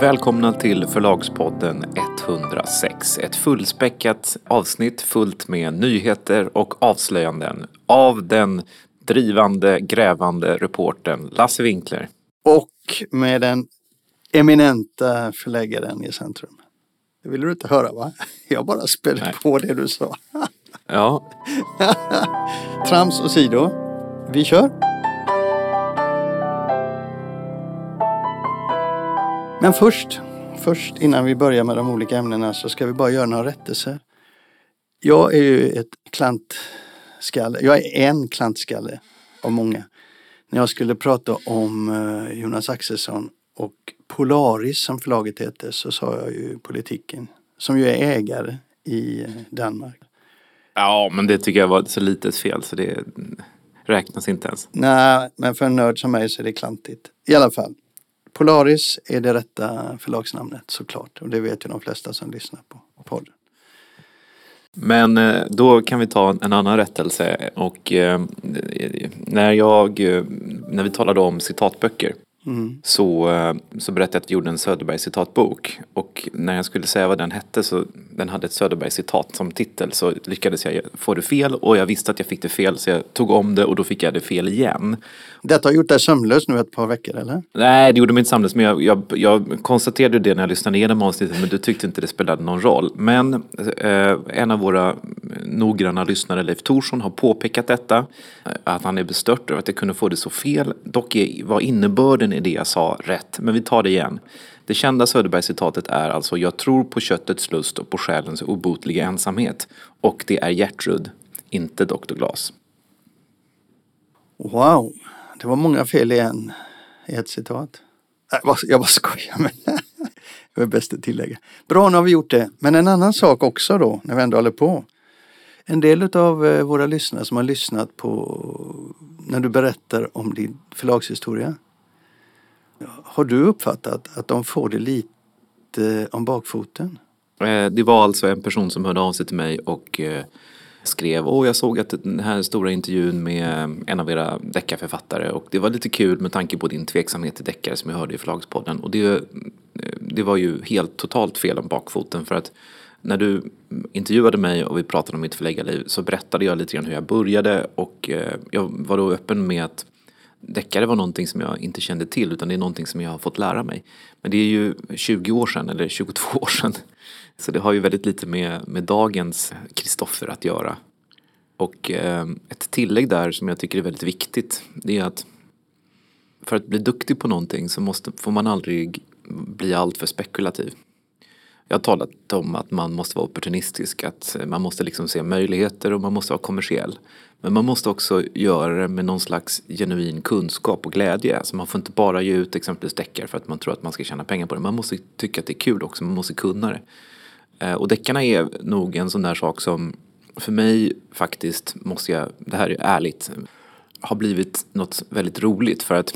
Välkomna till Förlagspodden 106. Ett fullspäckat avsnitt fullt med nyheter och avslöjanden av den drivande, grävande reportern Lasse Winkler. Och med den eminenta förläggaren i centrum. Det ville du inte höra va? Jag bara spädde Nej. på det du sa. Ja, Trams och sido. Vi kör. Men först, först innan vi börjar med de olika ämnena så ska vi bara göra några rättelser. Jag är ju ett klantskalle. Jag är en klantskalle av många. När jag skulle prata om eh, Jonas Axelsson och Polaris som förlaget heter så sa jag ju politiken som ju är ägare i Danmark. ja men det tycker jag var så litet fel så det räknas inte ens. Nej, men för en nörd som mig så är det klantigt. I alla fall. Polaris är det rätta förlagsnamnet såklart. Och det vet ju de flesta som lyssnar på podden. Men eh, då kan vi ta en annan rättelse och eh, när jag, eh, när vi talade om citatböcker Mm. så, eh, så berättade jag att vi gjorde en Söderberg citatbok och när jag skulle säga vad den hette så den hade ett Söderberg citat som titel så lyckades jag få det fel och jag visste att jag fick det fel så jag tog om det och då fick jag det fel igen. Detta har gjort dig sömnlös nu ett par veckor eller? Nej, det gjorde mig inte samlas men jag, jag, jag konstaterade det när jag lyssnade igenom avsnittet men du tyckte inte det spelade någon roll. Men eh, en av våra noggranna lyssnare, Leif Thorsson, har påpekat detta. Att han är bestört över att jag kunde få det så fel. Dock var innebörden i det jag sa rätt. Men vi tar det igen. Det kända Söderberg-citatet är alltså Jag tror på köttets lust och på själens obotliga ensamhet. Och det är Gertrud, inte Dr. Glas. Wow, det var många fel i, i ett citat. Äh, jag bara- Jag bara skojar men det var bäst att tillägga. Bra, nu har vi gjort det. Men en annan sak också då, när vi ändå håller på. En del av eh, våra lyssnare som har lyssnat på när du berättar om din förlagshistoria. Har du uppfattat att de får det lite om bakfoten? Eh, det var alltså en person som hörde av sig till mig och eh, skrev Åh, jag såg att den här stora intervjun med eh, en av era deckarförfattare och det var lite kul med tanke på din tveksamhet till deckare som jag hörde i Förlagspodden. Och det, det var ju helt totalt fel om bakfoten för att när du intervjuade mig och vi pratade om mitt förläggarliv så berättade jag lite grann hur jag började och jag var då öppen med att deckare var någonting som jag inte kände till utan det är någonting som jag har fått lära mig. Men det är ju 20 år sedan eller 22 år sedan. Så det har ju väldigt lite med, med dagens Kristoffer att göra. Och eh, ett tillägg där som jag tycker är väldigt viktigt det är att för att bli duktig på någonting så måste, får man aldrig bli alltför spekulativ. Jag har talat om att man måste vara opportunistisk, att man måste liksom se möjligheter och man måste vara kommersiell. Men man måste också göra det med någon slags genuin kunskap och glädje. Alltså man får inte bara ge ut exempelvis deckare för att man tror att man ska tjäna pengar på det. Man måste tycka att det är kul också, man måste kunna det. Eh, och deckarna är nog en sån där sak som för mig faktiskt, måste jag, det här är ärligt, har blivit något väldigt roligt för att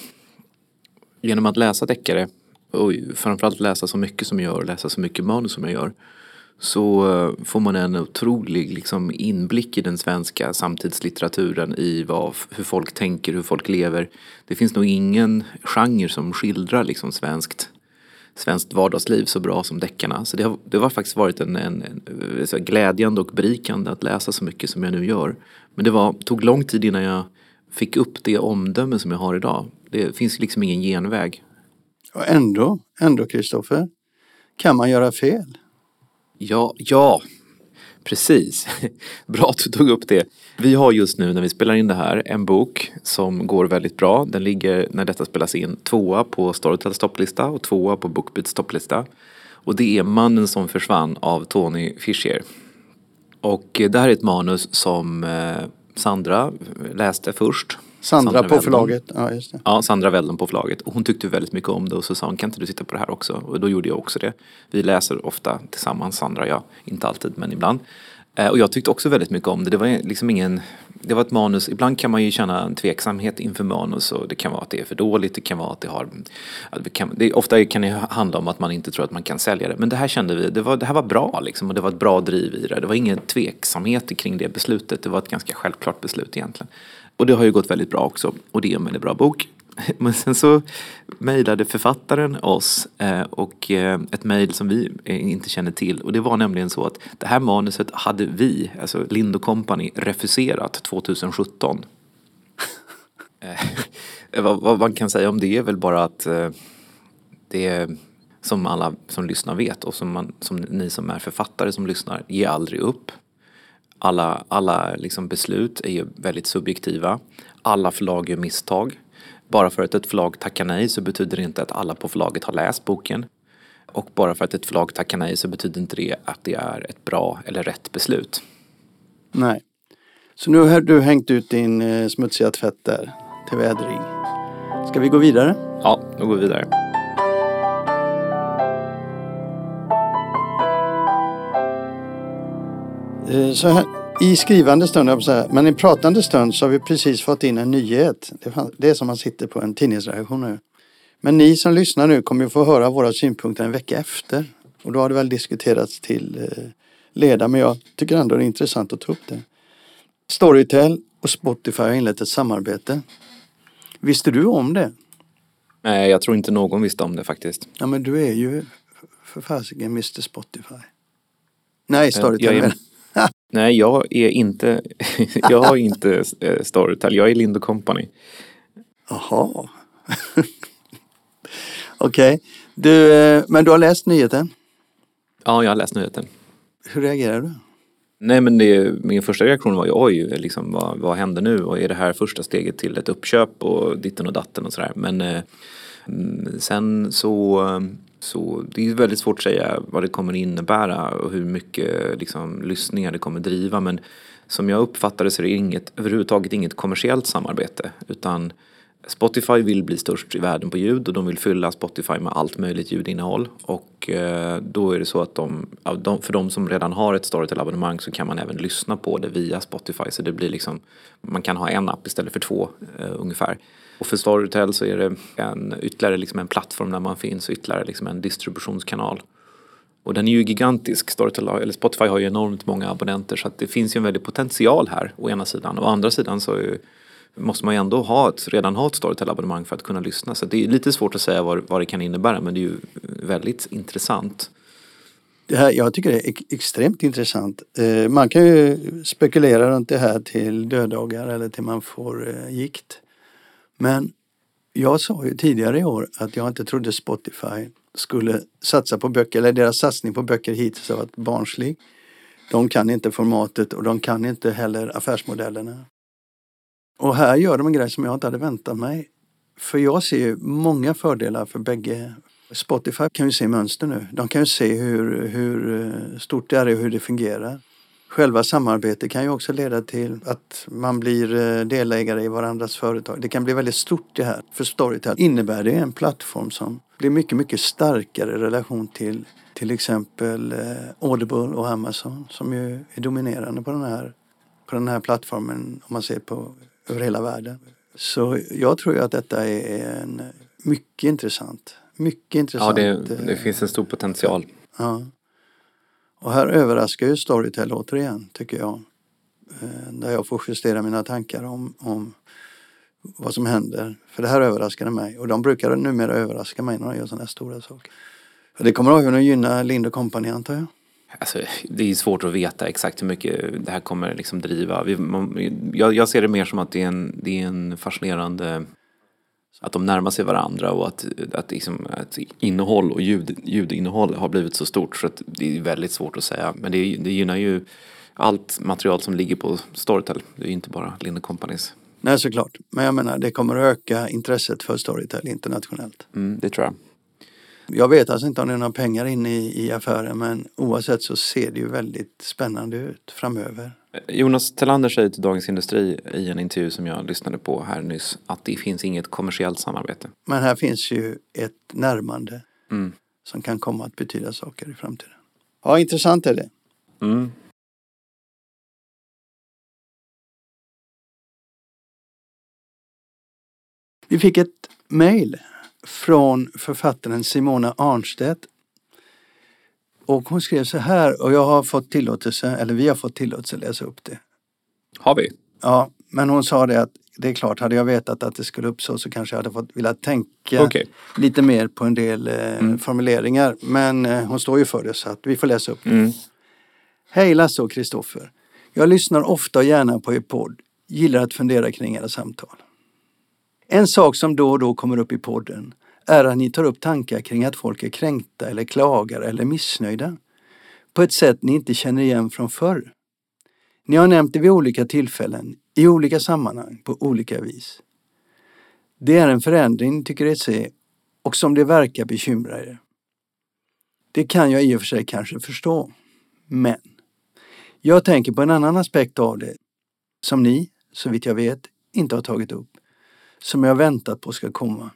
genom att läsa deckare och framförallt läsa så mycket som jag gör och läsa så mycket manus som jag gör så eh, får man en otrolig liksom, inblick i den svenska samtidslitteraturen i vad, hur folk tänker, hur folk lever. Det finns nog ingen genre som skildrar liksom, svenskt, svenskt vardagsliv så bra som deckarna. Så det har, det har faktiskt varit en, en, en eh, glädjande och berikande att läsa så mycket som jag nu gör. Men det var, tog lång tid innan jag fick upp det omdöme som jag har idag. Det finns liksom ingen genväg. Och ändå, ändå Kristoffer, kan man göra fel? Ja, ja, precis. Bra att du tog upp det. Vi har just nu när vi spelar in det här en bok som går väldigt bra. Den ligger när detta spelas in tvåa på Storytels topplista och tvåa på Bookbeats topplista. Och det är Mannen som försvann av Tony Fischer. Och det här är ett manus som eh, Sandra läste först. Sandra, på Weldon. förlaget. Ja, just det. Ja, Sandra Weldon på förlaget. Och hon tyckte väldigt mycket om det och så sa hon, kan inte du titta på det här också? Och då gjorde jag också det. Vi läser ofta tillsammans, Sandra och jag. Inte alltid, men ibland. Eh, och jag tyckte också väldigt mycket om det. Det var liksom ingen, det var ett manus, ibland kan man ju känna en tveksamhet inför manus och det kan vara att det är för dåligt, det kan vara att det har, att det kan, det, ofta kan det handla om att man inte tror att man kan sälja det. Men det här kände vi, det, var, det här var bra liksom och det var ett bra driv i det. Det var ingen tveksamhet kring det beslutet, det var ett ganska självklart beslut egentligen. Och det har ju gått väldigt bra också och det är en väldigt bra bok. Men sen så mejlade författaren oss eh, och eh, ett mejl som vi eh, inte känner till. Och det var nämligen så att det här manuset hade vi, alltså Lind Company, refuserat 2017. Eh, eh, vad, vad man kan säga om det är väl bara att eh, det är som alla som lyssnar vet och som, man, som ni som är författare som lyssnar, ge aldrig upp. Alla, alla liksom beslut är ju väldigt subjektiva. Alla förlag gör misstag. Bara för att ett förlag tackar nej så betyder det inte att alla på förlaget har läst boken. Och bara för att ett förlag tackar nej så betyder inte det att det är ett bra eller rätt beslut. Nej. Så nu har du hängt ut din eh, smutsiga tvätt där till vädring. Ska vi gå vidare? Ja, då går vi vidare. Eh, Så här, I skrivande stund, att säga, men i pratande stund så har vi precis fått in en nyhet. Det är som man sitter på en tidningsredaktion nu. Men ni som lyssnar nu kommer ju få höra våra synpunkter en vecka efter. Och då har det väl diskuterats till eh, leda, men jag tycker ändå det är intressant att ta upp det. Storytel och Spotify har inlett ett samarbete. Visste du om det? Nej, jag tror inte någon visste om det faktiskt. Ja, men du är ju för fasiken Mr Spotify. Nej, jag Storytel. är- jag. Nej, jag är inte, jag har inte eh, Storytel, jag är Lind Company. Jaha. Okej. Du, eh, men du har läst nyheten. Ja, jag har läst nyheten. Hur reagerar du? Nej men det, min första reaktion var ju oj, liksom, vad, vad händer nu och är det här första steget till ett uppköp och ditten och datten och sådär. Men eh, mm, sen så, så det är väldigt svårt att säga vad det kommer innebära och hur mycket liksom, lyssningar det kommer driva. Men som jag uppfattar det så är det inget, överhuvudtaget inget kommersiellt samarbete utan Spotify vill bli störst i världen på ljud och de vill fylla Spotify med allt möjligt ljudinnehåll. Och eh, då är det så att de, för de som redan har ett Storytel-abonnemang så kan man även lyssna på det via Spotify. Så det blir liksom, man kan ha en app istället för två eh, ungefär. Och för Storytel så är det en, ytterligare liksom en plattform där man finns ytterligare liksom en distributionskanal. Och den är ju gigantisk. Storytel, eller Spotify har ju enormt många abonnenter så att det finns ju en väldig potential här å ena sidan. Å andra sidan så är ju, måste man ju ändå ha ett, redan ha ett Storytel-abonnemang för att kunna lyssna. Så det är lite svårt att säga vad, vad det kan innebära men det är ju väldigt intressant. Det här, jag tycker det är extremt intressant. Eh, man kan ju spekulera runt det här till döddagar eller till man får eh, gikt. Men jag sa ju tidigare i år att jag inte trodde Spotify skulle satsa på böcker, eller deras satsning på böcker hittills har varit barnslig. De kan inte formatet och de kan inte heller affärsmodellerna. Och här gör de en grej som jag inte hade väntat mig. För jag ser ju många fördelar för bägge. Spotify kan ju se mönster nu. De kan ju se hur, hur eh, stort det är och hur det fungerar. Själva samarbetet kan ju också leda till att man blir eh, delägare i varandras företag. Det kan bli väldigt stort det här. För Storytel innebär det en plattform som blir mycket, mycket starkare i relation till till exempel eh, Audible och Amazon som ju är dominerande på den här, på den här plattformen om man ser på över hela världen. Så jag tror ju att detta är en mycket intressant. Mycket Ja, intressant. det, eh, det finns en stor potential. Ja. Och här överraskar ju Storytel återigen, tycker jag. Eh, där jag får justera mina tankar om, om vad som händer. För det här överraskade mig. Och de brukar numera överraska mig när de gör sådana här stora saker. Och det kommer även att gynna Lind Company antar jag. Alltså, det är svårt att veta exakt hur mycket det här kommer liksom driva. Vi, man, jag, jag ser det mer som att det är en, det är en fascinerande att de närmar sig varandra och att, att, liksom, att innehåll och ljud, ljudinnehåll har blivit så stort så att det är väldigt svårt att säga. Men det, det gynnar ju allt material som ligger på Storytel. Det är ju inte bara Linde Companys. Nej, såklart. Men jag menar, det kommer att öka intresset för Storytel internationellt. Mm, det tror jag. Jag vet alltså inte om det är några pengar inne i, i affären men oavsett så ser det ju väldigt spännande ut framöver. Jonas Telander säger till Dagens Industri i en intervju som jag lyssnade på här nyss att det finns inget kommersiellt samarbete. Men här finns ju ett närmande Mm. som kan komma att betyda saker i framtiden. Ja, intressant är det. Mm. Vi fick ett mejl från författaren Simona Arnstedt. Och hon skrev så här, och jag har fått tillåtelse, eller vi har fått tillåtelse att läsa upp det. Har vi? Ja, men hon sa det att det är klart, hade jag vetat att det skulle uppstå så kanske jag hade fått vilja tänka Okej. lite mer på en del eh, formuleringar. Men eh, hon står ju för det så att vi får läsa upp det. Mm. Hej Lasse och Kristoffer. Jag lyssnar ofta och gärna på er podd. Gillar att fundera kring era samtal. En sak som då och då kommer upp i podden är att ni tar upp tankar kring att folk är kränkta eller klagar eller missnöjda på ett sätt ni inte känner igen från förr. Ni har nämnt det vid olika tillfällen, i olika sammanhang, på olika vis. Det är en förändring ni tycker er se och som det verkar bekymra er. Det kan jag i och för sig kanske förstå. Men jag tänker på en annan aspekt av det som ni, så vitt jag vet, inte har tagit upp. Som jag väntat på ska komma.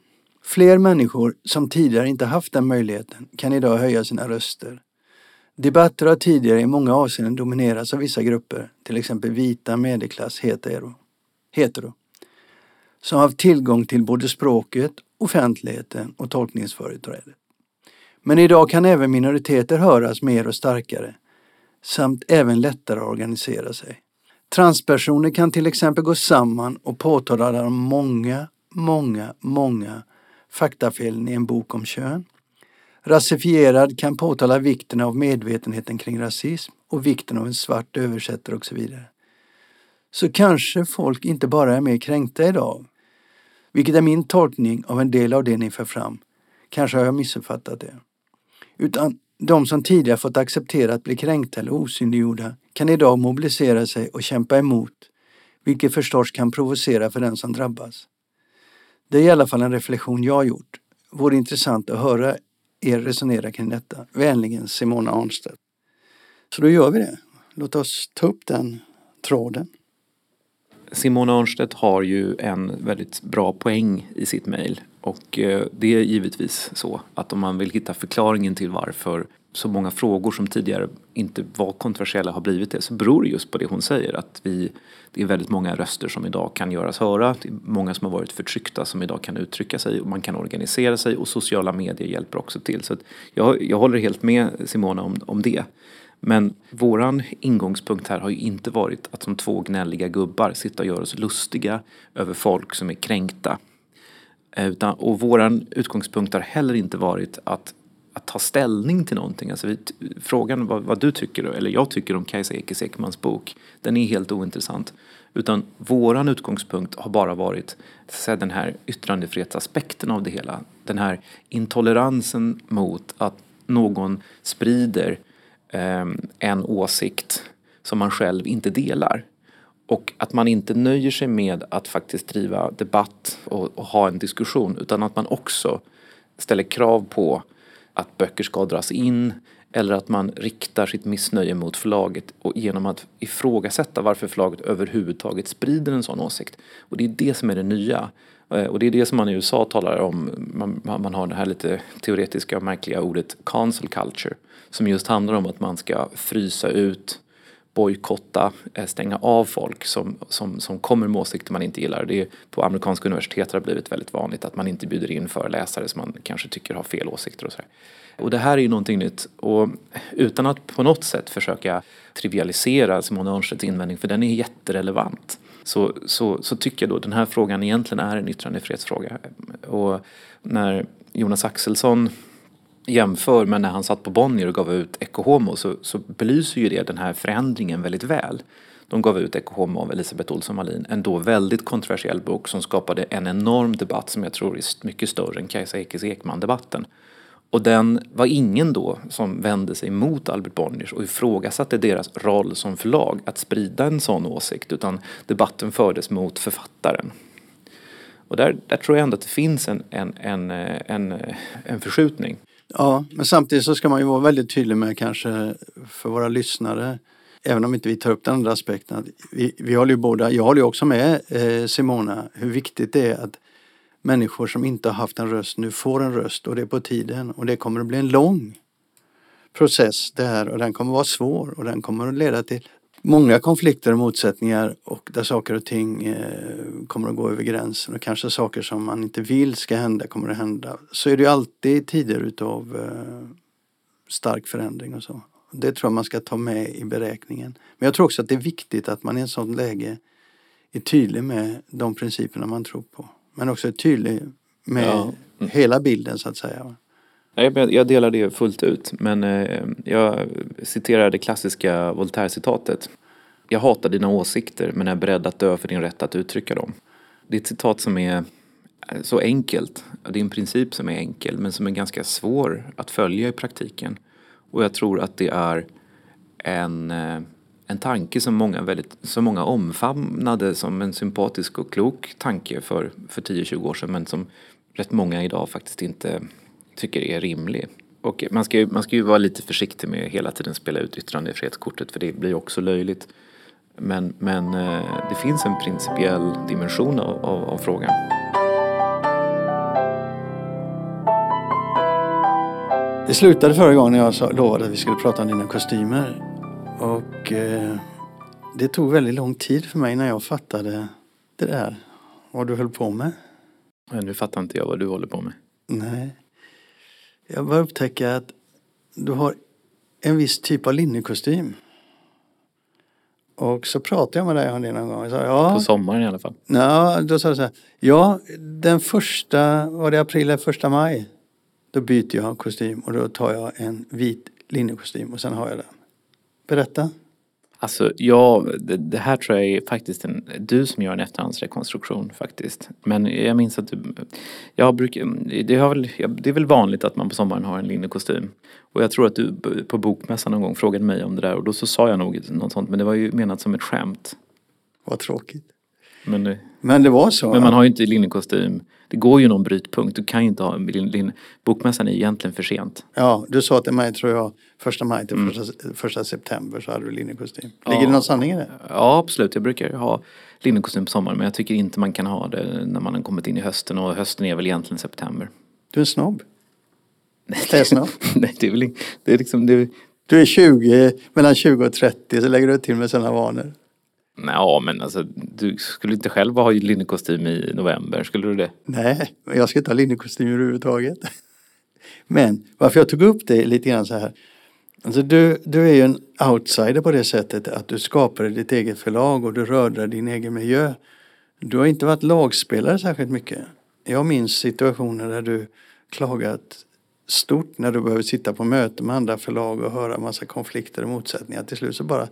Fler människor som tidigare inte haft den möjligheten kan idag höja sina röster. Debatter har tidigare i många avseenden dominerats av vissa grupper, till exempel vita, medelklass, hetero, hetero som haft tillgång till både språket, offentligheten och tolkningsföreträdet. Men idag kan även minoriteter höras mer och starkare samt även lättare organisera sig. Transpersoner kan till exempel gå samman och påtala de många, många, många faktafelen i en bok om kön. Rasifierad kan påtala vikten av medvetenheten kring rasism och vikten av en svart översättare och så vidare. Så kanske folk inte bara är mer kränkta idag, vilket är min tolkning av en del av det ni för fram. Kanske har jag missuppfattat det. Utan de som tidigare fått acceptera att bli kränkta eller osynliggjorda kan idag mobilisera sig och kämpa emot, vilket förstås kan provocera för den som drabbas. Det är i alla fall en reflektion jag har gjort. Vore intressant att höra er resonera kring detta. Vänligen Simona Arnstedt. Så då gör vi det. Låt oss ta upp den tråden. Simona Arnstedt har ju en väldigt bra poäng i sitt mejl och eh, det är givetvis så att om man vill hitta förklaringen till varför så många frågor som tidigare inte var kontroversiella har blivit det så beror det just på det hon säger att vi, det är väldigt många röster som idag kan göras höra. Det är många som har varit förtryckta som idag kan uttrycka sig och man kan organisera sig och sociala medier hjälper också till. Så att jag, jag håller helt med Simona om, om det. Men våran ingångspunkt här har ju inte varit att som två gnälliga gubbar sitta och göra oss lustiga över folk som är kränkta. Utan, och våran utgångspunkt har heller inte varit att, att ta ställning till någonting. Alltså vi, frågan vad, vad du tycker, eller jag tycker om Kajsa Ekis Ekmans bok, den är helt ointressant. Utan våran utgångspunkt har bara varit så den här yttrandefrihetsaspekten av det hela. Den här intoleransen mot att någon sprider eh, en åsikt som man själv inte delar. Och att man inte nöjer sig med att faktiskt driva debatt och, och, ha en diskussion utan att man också ställer krav på att böcker ska dras in eller att man riktar sitt missnöje mot förlaget och genom att ifrågasätta varför förlaget överhuvudtaget sprider en sån åsikt. Och det är det som är det nya. Eh, och det är det som man i USA talar om, man, man har det här lite teoretiska och märkliga ordet cancel culture. Som just handlar om att man ska frysa ut, bojkotta, eh, stänga av folk som, som, som kommer med åsikter man inte gillar. Det är, på amerikanska universitet har det blivit väldigt vanligt att man inte bjuder in föreläsare som man kanske tycker har fel åsikter och sådär. Och det här är ju någonting nytt och utan att på något sätt försöka trivialisera Simone Örnstedts invändning för den är jätterelevant så, så, så tycker jag då den här frågan egentligen är en yttrandefrihetsfråga. Och när Jonas Axelsson jämför med när han satt på Bonnier och gav ut Ecce Homo så, så belyser ju det den här förändringen väldigt väl. De gav ut Ecce Homo av Elisabeth Olsson Wallin, en då väldigt kontroversiell bok som skapade en enorm debatt som jag tror är mycket större än Kajsa Ekis Ekman-debatten. Och den var ingen då som vände sig mot Albert Bonniers och ifrågasatte deras roll som förlag att sprida en sån åsikt utan debatten fördes mot författaren. Och där, där tror jag ändå att det finns en, en, en, eh, en, eh, en förskjutning. Ja, men samtidigt så ska man ju vara väldigt tydlig med kanske för våra lyssnare, även om inte vi tar upp den andra aspekten. Att vi, vi håller ju båda, jag håller ju också med eh, Simona hur viktigt det är att människor som inte har haft en röst nu får en röst och det är på tiden och det kommer att bli en lång process det här och den kommer att vara svår och den kommer att leda till många konflikter och motsättningar och där saker och ting eh, kommer att gå över gränsen och kanske saker som man inte vill ska hända kommer att hända. Så är det ju alltid tider utav eh, stark förändring och så. Det tror jag man ska ta med i beräkningen. Men jag tror också att det är viktigt att man i en sån läge är tydlig med de principerna man tror på. Men också är tydlig med Ja. Hela bilden så att säga. Nej, men Jag delar det fullt ut, men eh, jag citerar det klassiska Voltaire-citatet. Jag hatar dina åsikter men är beredd att dö för din rätt att uttrycka dem. Det är ett citat som är eh, så enkelt. Det är en princip som är enkel men som är ganska svår att följa i praktiken. Och jag tror att det är en, eh, en tanke som många, väldigt, som många omfamnade som en sympatisk och klok tanke för, för 10-20 år sedan men som rätt många idag faktiskt inte tycker är rimlig. Och man ska, ju, man ska ju vara lite försiktig med att hela tiden spela ut yttrandefrihetskortet för det blir också löjligt. Men, men eh, det finns en principiell dimension av, av, av frågan. Det slutade förra gången när jag sa, lovade att vi skulle prata om dina kostymer. Och eh, det tog väldigt lång tid för mig när jag fattade det där. Vad du höll på med. Men nu fattar inte jag vad du håller på med. Nej. Jag bara upptäcka att du har en viss typ av linnekostym. Och så pratade jag med dig om det någon gång. Jag sa, ja, På sommaren i alla fall. Ja, då sa du så här. Ja, den första, var det april eller första maj? Då byter jag kostym och då tar jag en vit linnekostym och sen har jag den. Berätta. Alltså, ja, det, det här tror jag är faktiskt en, du som gör en efterhandsrekonstruktion faktiskt. Men jag minns att du, jag brukar, det, har väl, det är väl vanligt att man på sommaren har en linnekostym. Och jag tror att du på bokmässan någon gång frågade mig om det där och då så sa jag nog något sånt, men det var ju menat som ett skämt. Vad tråkigt. Men, det- Men det var så. men man har ju inte linnekostym, det går ju någon brytpunkt, du kan ju inte ha en lin, lin, bokmässan är egentligen för sent. Ja, du sa till mig, tror jag, första maj till Mm. första, första september så hade du linnekostym. Ja. Ligger det någon sanning i det? Ja, absolut. Jag brukar ha linnekostym på sommaren men jag tycker inte man kan ha det när man har kommit in i hösten och hösten är väl egentligen september. Du är en snobb. Städsnobb. Nej, det är väl det är liksom, det är, Du är 20, mellan 20 och 30 så lägger du till med sådana vanor ja, men alltså du skulle inte själv ha linnekostym i november, skulle du det? Nej, jag ska inte ha linnekostym överhuvudtaget. Men varför jag tog upp det lite grann så här. Alltså du, du är ju en outsider på det sättet att du skapade ditt eget förlag och du rörde din egen miljö. Du har inte varit lagspelare särskilt mycket. Jag minns situationer där du klagat stort när du behöver sitta på möte med andra förlag och höra massa konflikter och motsättningar. Till slut så bara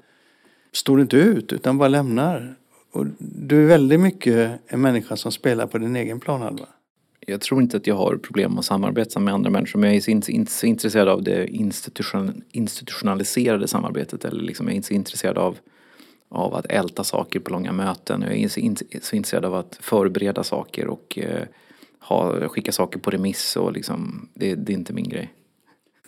står du inte ut utan bara lämnar. Och du är väldigt mycket en människa som spelar på din egen planhalva. Jag tror inte att jag har problem att samarbeta med andra människor men jag är så inte, inte så intresserad av det institution, institutionaliserade samarbetet eller liksom jag är inte så intresserad av, av att älta saker på långa möten. Jag är så, inte, så intresserad av att förbereda saker och eh, ha, skicka saker på remiss och liksom, det, det är inte min grej.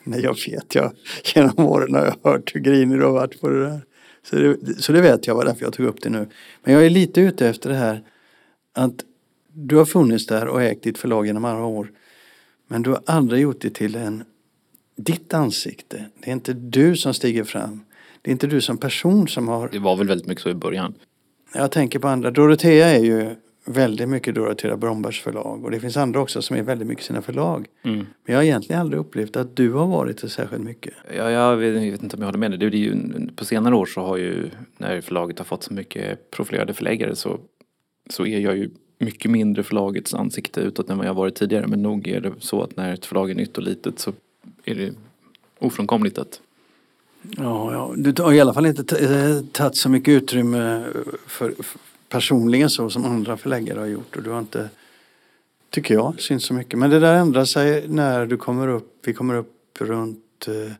Nej, jag vet. Jag, genom åren har jag hört hur grinig du har varit på det där. Så det, så det vet jag, var därför jag tog upp det nu. Men jag är lite ute efter det här att du har funnits där och ägt ditt förlag genom alla år. Men du har aldrig gjort det till en, ditt ansikte. Det är inte du som stiger fram. Det är inte du som person som har... Det var väl väldigt mycket så i början. Jag tänker på andra. Dorotea är ju väldigt mycket Dorotea Brombergs förlag. Och det finns andra också som är väldigt mycket sina förlag. Mm. Men jag har egentligen aldrig upplevt att du har varit det särskilt mycket. Ja, jag, vet, jag vet inte om jag håller med dig. Det är ju, på senare år så har ju, när förlaget har fått så mycket profilerade förläggare så, så är jag ju mycket mindre förlagets ansikte utåt än vad jag varit tidigare. Men nog är det så att när ett förlag är nytt och litet så är det ofrånkomligt att Ja, ja. Du har i alla fall inte eh, tagit så mycket utrymme för, för personligen så som andra förläggare har gjort. Och du har inte, tycker jag, synts så mycket. Men det där ändrar sig när du kommer upp, vi kommer upp runt uh,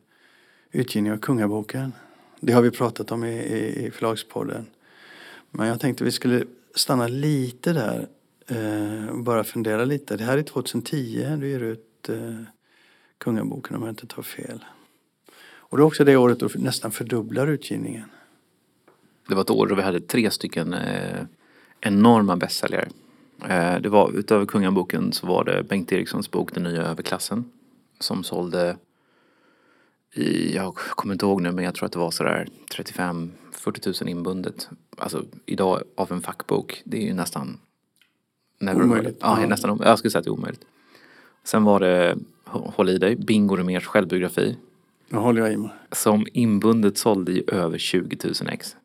utgivningen av Kungaboken. Det har vi pratat om i, i, i förlagspodden. Men jag tänkte vi skulle stanna lite där eh, och bara fundera lite. Det här är 2010 du ger ut eh, Kungaboken om jag inte tar fel. Och det är också det året då du nästan fördubblar utgivningen det var ett år då vi hade tre stycken eh, enorma bästsäljare. Eh, det var, utöver Kungaboken så var det Bengt Erikssons bok Den nya överklassen som sålde i, jag kommer inte ihåg nu men jag tror att det var sådär 35-40 000 inbundet. Alltså idag av en fackbok, det är ju nästan never Omöjligt. Ja, Ja. nästan, jag skulle säga att det är omöjligt. Sen var det, håll i dig, Bingo Rimérs självbiografi Nu håller jag i mig. som inbundet sålde i över 20 000 ex.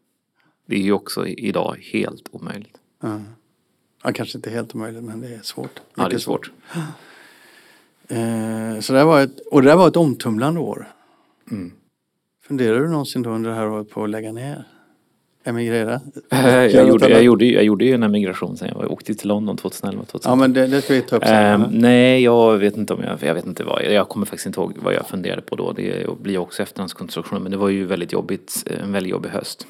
Det är ju också idag helt omöjligt. Ja. ja, kanske inte helt omöjligt men det är svårt. Ja, det är svårt. Eh, så det var ett, och det där var ett omtumlande år. Mm. Funderar du någonsin då under det här året på att lägga ner? Emigrera? Eh, Jag gjorde, jag, gjorde, jag gjorde ju en emigration sen jag åkte till London 2011, 2012. Ja men det, det ska vi ta upp sen. Eller? nej, jag vet inte om jag, jag vet inte vad, jag kommer faktiskt inte ihåg vad jag funderade på då. Det blir också efterhandskonstruktion, men det var ju väldigt jobbigt, en väldigt jobbig höst.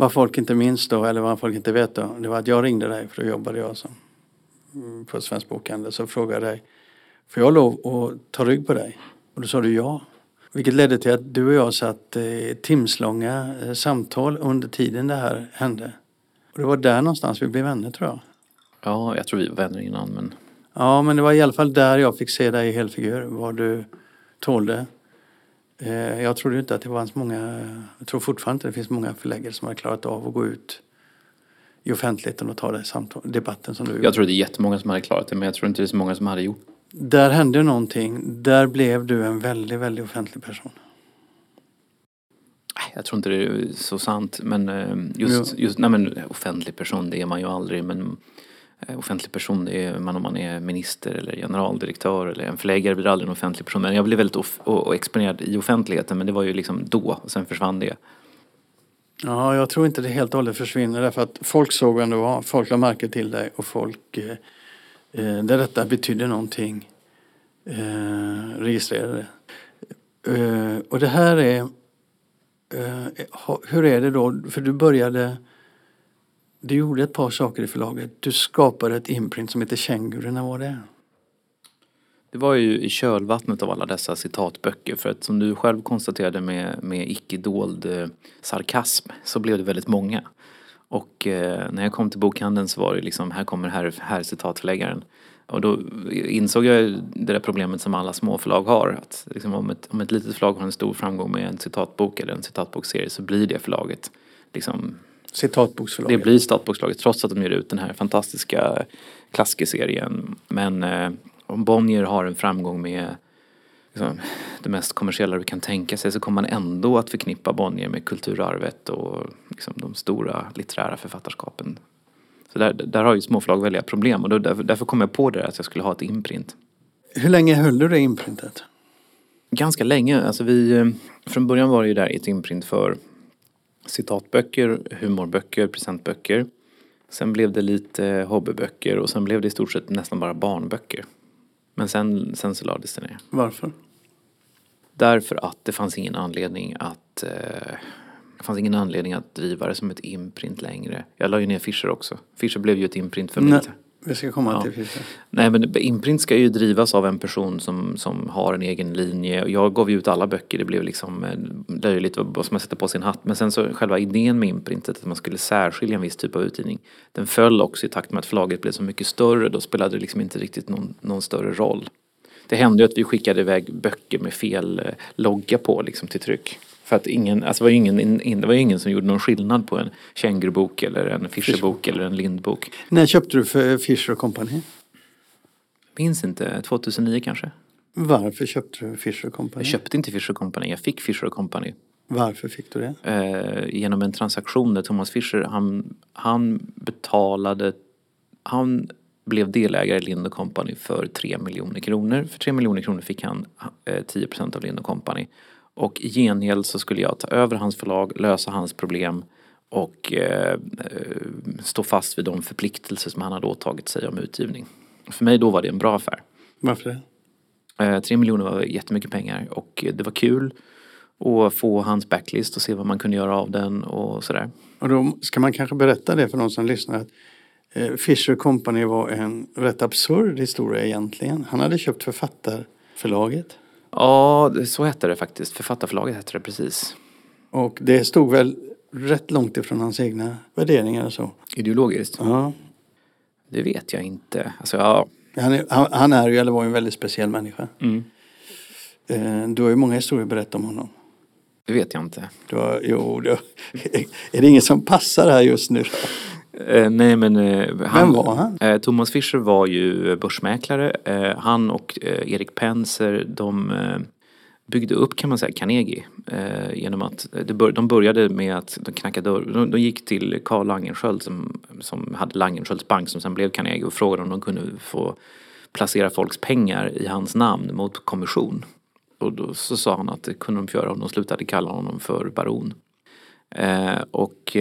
Vad folk inte minns då, eller vad folk inte vet då, det var att jag ringde dig, för då jobbade jag som, mm, på Svensk Bokhandel, så frågade jag dig, får jag lov att ta rygg på dig? Och då sa du ja. Vilket ledde till att du och jag satt eh, timslånga eh, samtal under tiden det här hände. Och det var där någonstans vi blev vänner tror jag. Ja, jag tror vi var vänner innan, men Ja, men det var i alla fall där jag fick se dig i helfigur, vad du tålde. Eh, Jag trodde inte att det fanns många, jag tror fortfarande inte det finns många förläggare som har klarat av att gå ut i offentligheten och ta samtal, debatten som du gjorde. jag tror det är jättemånga som hade klarat det, men jag tror inte det är så många som hade gjort Där hände någonting, där blev du en väldigt, väldigt offentlig person. Jag tror inte det är så sant, men eh, just, just nej men offentlig person det är man ju aldrig, men Eh, offentlig person det är man om man är minister eller generaldirektör eller en förläggare blir aldrig en offentlig person. Men jag blev väldigt off- och, exponerad i offentligheten, men det var ju liksom då, och sen försvann det. Ja, jag tror inte det helt och hållet försvinner därför att folk såg vem du var, folk la märke till dig och folk eh, eh där detta betydde någonting eh, registrerade det. Eh, och det här är, eh, hur är det då, för du började, du gjorde ett par saker i förlaget. Du skapade ett imprint som heter Känguru, när var det? Det var ju i kölvattnet av alla dessa citatböcker för att som du själv konstaterade med, med icke-dold eh, sarkasm så blev det väldigt många. Och eh, när jag kom till bokhandeln så var det liksom, här kommer här, här citatförläggaren. Och då insåg jag det där problemet som alla småförlag har. Att liksom om, ett, om ett litet förlag har en stor framgång med en citatbok eller en citatbokserie så blir det förlaget liksom det Citatboksförlaget. blir Statbokslaget trots att de ger ut den här fantastiska klassikerserien. Men eh, om Bonnier har en framgång med liksom, det mest kommersiella du kan tänka sig så kommer man ändå att förknippa Bonnier med kulturarvet och liksom, de stora litterära författarskapen. Så där, där har ju småförlag väldiga problem och då, därför, därför kom jag på det att jag skulle ha ett imprint. Hur länge höll du det imprintet? Ganska länge, alltså vi, eh, från början var det ju där ett imprint för citatböcker, humorböcker, presentböcker. Sen blev det lite hobbyböcker och sen blev det i stort sett nästan bara barnböcker. Men sen, sen så lades det ner. Varför? Därför att det fanns ingen anledning att eh, det fanns ingen anledning att driva det som ett imprint längre. Jag la ju ner Fischer också. Fischer blev ju ett imprint för mig. Vi ska komma Ja. till Fischer. Nej men imprint ska ju drivas av en person som, som har en egen linje. Jag gav ju ut alla böcker, det blev liksom eh, löjligt vad vad som man sätter på sin hatt. Men sen så själva idén med imprintet, att man skulle särskilja en viss typ av utgivning. Den föll också i takt med att förlaget blev så mycket större. Då spelade det liksom inte riktigt någon, någon större roll. Det hände ju att vi skickade iväg böcker med fel eh, logga på liksom till tryck. För att ingen, alltså var ingen, in, in, det var ju ingen som gjorde någon skillnad på en kängurubok eller en Fischerbok eller en Lindbok. När köpte du för Fischer Company? Minns inte, 2009 kanske? Varför köpte du Fischer Company? Jag köpte inte Fischer Company, jag fick Fischer Company. Varför fick du det? Eh, genom en transaktion där Thomas Fischer, han, han betalade, han blev delägare i Lind Company för 3 miljoner kronor. För 3 miljoner kronor fick han eh, 10 procent av Lind Company. Och i gengäld så skulle jag ta över hans förlag, lösa hans problem och eh, eh, stå fast vid de förpliktelser som han hade åtagit sig om utgivning. För mig då var det en bra affär. Varför det? Eh, tre miljoner var jättemycket pengar och det var kul att få hans backlist och se vad man kunde göra av den och sådär. Och då ska man kanske berätta det för de som lyssnar att eh, Fischer Company var en rätt absurd historia egentligen. Han hade köpt författarförlaget Ja, så hette det faktiskt. Författarförlaget hette det precis. och det stod väl rätt långt ifrån hans egna värderingar och så. Ideologiskt? Ja. Det vet jag inte. Alltså, ja. Han är, han, han är ju, eller var ju en väldigt speciell människa. Mm. Eh, du har ju många historier att berätta om honom. Det vet jag inte. Du har, jo, du, är det ingen som passar här just nu? Eh, nej men... Eh, han, Vem var han? Eh, Thomas Fischer var ju börsmäklare. Eh, han och eh, Erik Penser de eh, byggde upp kan man säga Carnegie. Genom att bör, de började med att de knackade dörr. De, de gick till Carl Langenskiöld som, som hade Langenskiölds bank som sen blev Carnegie och frågade om de kunde få placera folks pengar i hans namn mot kommission. Och då så sa han att det kunde de göra om de slutade kalla honom för baron. Och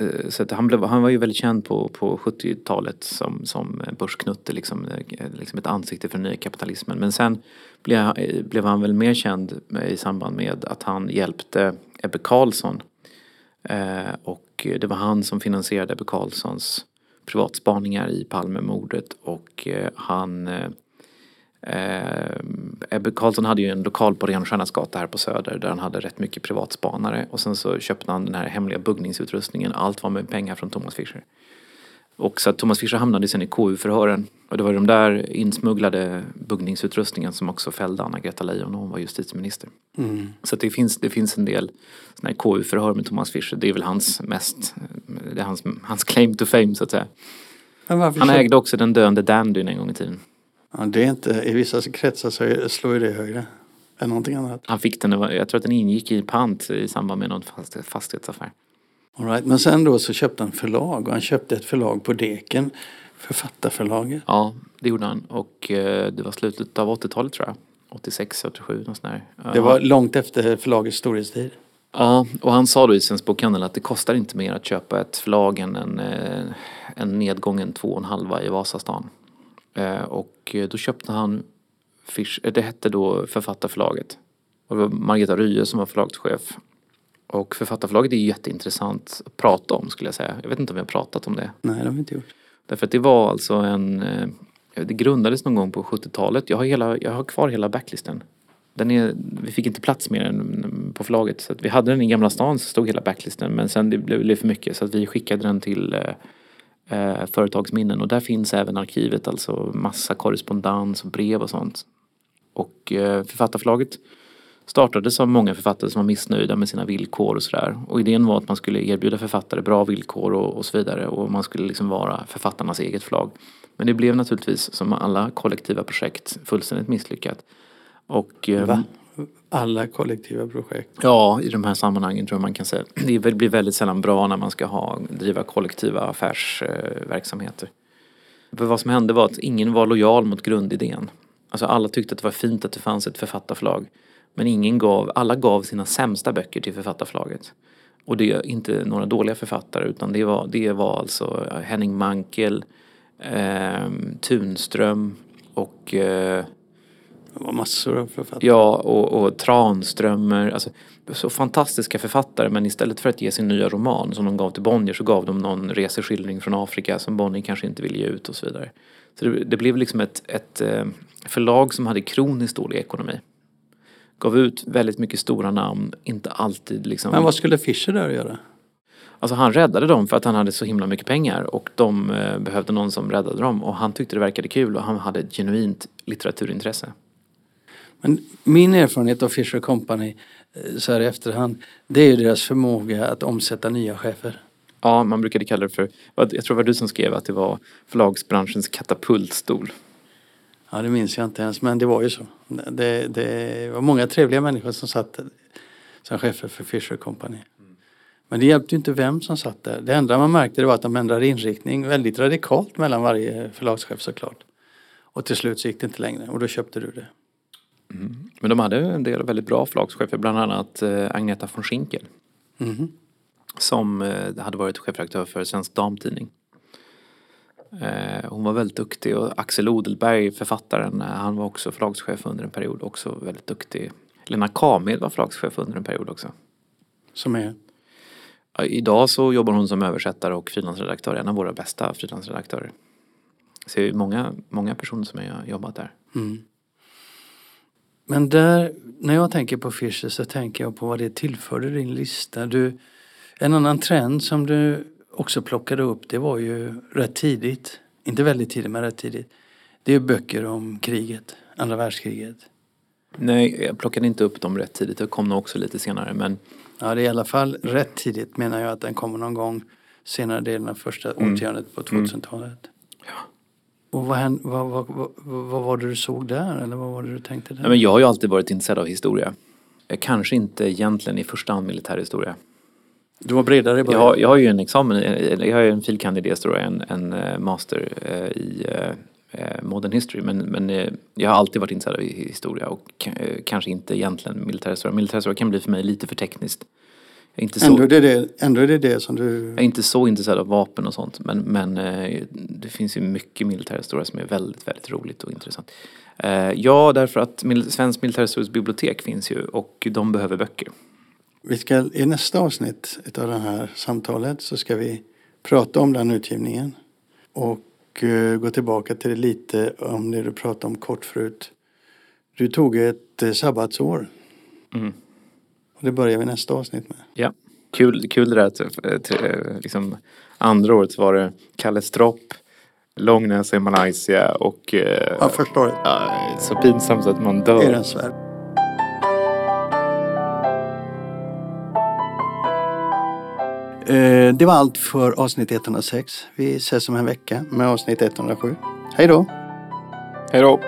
Eh, så att han, blev, han var ju väldigt känd på, på 70-talet som, som börsknutte, liksom, eh, liksom ett ansikte för den nya kapitalismen. Men sen blev, eh, blev han väl mer känd i samband med att han hjälpte Ebbe Carlsson. Eh, och det var han som finansierade Ebbe Carlssons privatspaningar i Palmemordet och eh, han eh, Eh, Ebbe Carlsson hade ju en lokal på Renstjärnas gata här på Söder där han hade rätt mycket privatspanare och sen så köpte han den här hemliga buggningsutrustningen. Allt var med pengar från Thomas Fischer. Och så att Thomas Fischer hamnade sen i KU-förhören och det var de där insmugglade buggningsutrustningen som också fällde Anna-Greta Leijon när hon var justitieminister. Mm. Så det finns, det finns en del KU-förhör med Thomas Fischer. Det är väl hans mest, det är hans, hans claim to fame så att säga. Han ägde också den döende dandyn en gång i tiden. Ja, det är inte, I vissa kretsar så slår ju det högre än någonting annat. Han fick den, jag tror att den ingick i pant i samband med någon fastighetsaffär. All right. Men sen då så köpte han förlag och han köpte ett förlag på Deken, Författarförlaget. Ja, det gjorde han och eh, det var slutet av 80-talet tror jag. 86, 87 något sånt där. Det var långt efter förlagets storhetstid. Ja, och han sa då i Svensk Bokhandel att det kostar inte mer att köpa ett förlag än en, eh, en nedgången två och en halva i Vasastan. Eh, och då köpte han, Fish, eh, det hette då Författarförlaget. Och det var Margareta Rye som var förlagschef. Och Författarförlaget är jätteintressant att prata om skulle jag säga. Jag vet inte om vi har pratat om det. Nej, det har vi inte gjort. Därför att det var alltså en, eh, det grundades någon gång på 70-talet. Jag har, hela, jag har kvar hela backlisten. Den är, vi fick inte plats med den på förlaget. Så vi hade den i Gamla stan så stod hela backlisten. Men sen det blev det för mycket så att vi skickade den till eh, företagsminnen och där finns även arkivet, alltså massa korrespondens och brev och sånt. Och eh, författarförlaget startades av många författare som var missnöjda med sina villkor och sådär. Och idén var att man skulle erbjuda författare bra villkor och, och så vidare och man skulle liksom vara författarnas eget förlag. Men det blev naturligtvis som alla kollektiva projekt fullständigt misslyckat. Och, eh, Va? Alla kollektiva projekt. Ja, i de här sammanhangen tror jag man kan säga. Det blir väldigt sällan bra när man ska ha, driva kollektiva affärsverksamheter. För vad som hände var att ingen var lojal mot grundidén. Alltså alla tyckte att det var fint att det fanns ett författarförlag. Men ingen gav, alla gav sina sämsta böcker till författarförlaget. Och det är inte några dåliga författare utan det var, det var alltså eh, Henning Mankel, eh, Tunström och eh, det var massor av författare. Ja, och, och Tranströmer. Alltså, så fantastiska författare men istället för att ge sin nya roman som de gav till Bonnier så gav de någon reseskildring från Afrika som Bonnier kanske inte ville ge ut och så vidare. Så det, det blev liksom ett, ett eh, förlag som hade kroniskt dålig ekonomi. Gav ut väldigt mycket stora namn, inte alltid liksom... Men vad skulle Fischer där göra? Alltså han räddade dem för att han hade så himla mycket pengar och de eh, behövde någon som räddade dem och han tyckte det verkade kul och han hade ett genuint litteraturintresse. Men min erfarenhet av Fisher Company eh, så här i efterhand, det är ju deras förmåga att omsätta nya chefer. Ja, man brukade kalla det för, jag tror det var du som skrev att det var förlagsbranschens katapultstol. Ja, det minns jag inte ens, men det var ju så. Det, det var många trevliga människor som satt som chefer för Fisher Company. Men det hjälpte ju inte vem som satt där. Det enda man märkte var att de ändrade inriktning väldigt radikalt mellan varje förlagschef såklart. Och till slut så gick det inte längre och då köpte du det. Mm. Men de hade en del väldigt bra förlagschefer, bland annat eh, Agneta von Schinkel. Mm. Som eh, hade varit chefredaktör för Svensk Damtidning. Eh, hon var väldigt duktig och Axel Odelberg, författaren, han var också förlagschef under en period, också väldigt duktig. Lena Kamed var förlagschef under en period också. Som är? Idag så jobbar hon som översättare och frilansredaktör, en av våra bästa frilansredaktörer. Så det är många, många personer som har jobbat där. Mm. Men där, när jag tänker på Fischer så tänker jag på vad det tillförde din lista. Du, en annan trend som du också plockade upp det var ju rätt tidigt, inte väldigt tidigt men rätt tidigt. Det är böcker om kriget, andra världskriget. Nej, jag plockade inte upp dem rätt tidigt. Det kom nog också lite senare men... Ja, det är i alla fall rätt tidigt menar jag att den kommer någon gång senare delen av första mm. årtiondet på 2000-talet. Mm. Ja. Och vad, vad, vad, vad, vad var det du såg där? Eller vad var det du tänkte där? Nej, men jag har ju alltid varit intresserad av historia. Kanske inte egentligen i första hand militärhistoria. Du var bredare i Jag början? har, jag har ju en examen, jag har ju en filkand i idéhistoria, en, en eh, master eh, i eh, modern history. Men, men jag har alltid varit intresserad av hi- historia och ka- kanske inte egentligen militärhistoria. Militärhistoria kan bli för mig lite för tekniskt. Inte så, Ändå, är det det, ändå är det det som du... jag är inte så intresserad av vapen och sånt. Men, men eh, det finns ju mycket militärhistoria som är väldigt, väldigt roligt och intressant. Eh, ja, därför att Svensk militärhistoriskt bibliotek finns ju och de behöver böcker. Vi ska, I nästa avsnitt av det här samtalet så ska vi prata om den utgivningen. Och eh, gå tillbaka till det lite om det du pratade om kort förut. Du tog ett sabbatsår. Mm. Det börjar vi nästa avsnitt med. Ja, kul, kul det där att eh, eh, liksom, andra året var det Kalle Stropp, Långnäs i Malaysia och eh, Ja, första året. så pinsamt att man dör. Ehrensvärd. Eh, Det var allt för avsnitt 106. Vi ses om en vecka med avsnitt 107. Hej då! Hej då!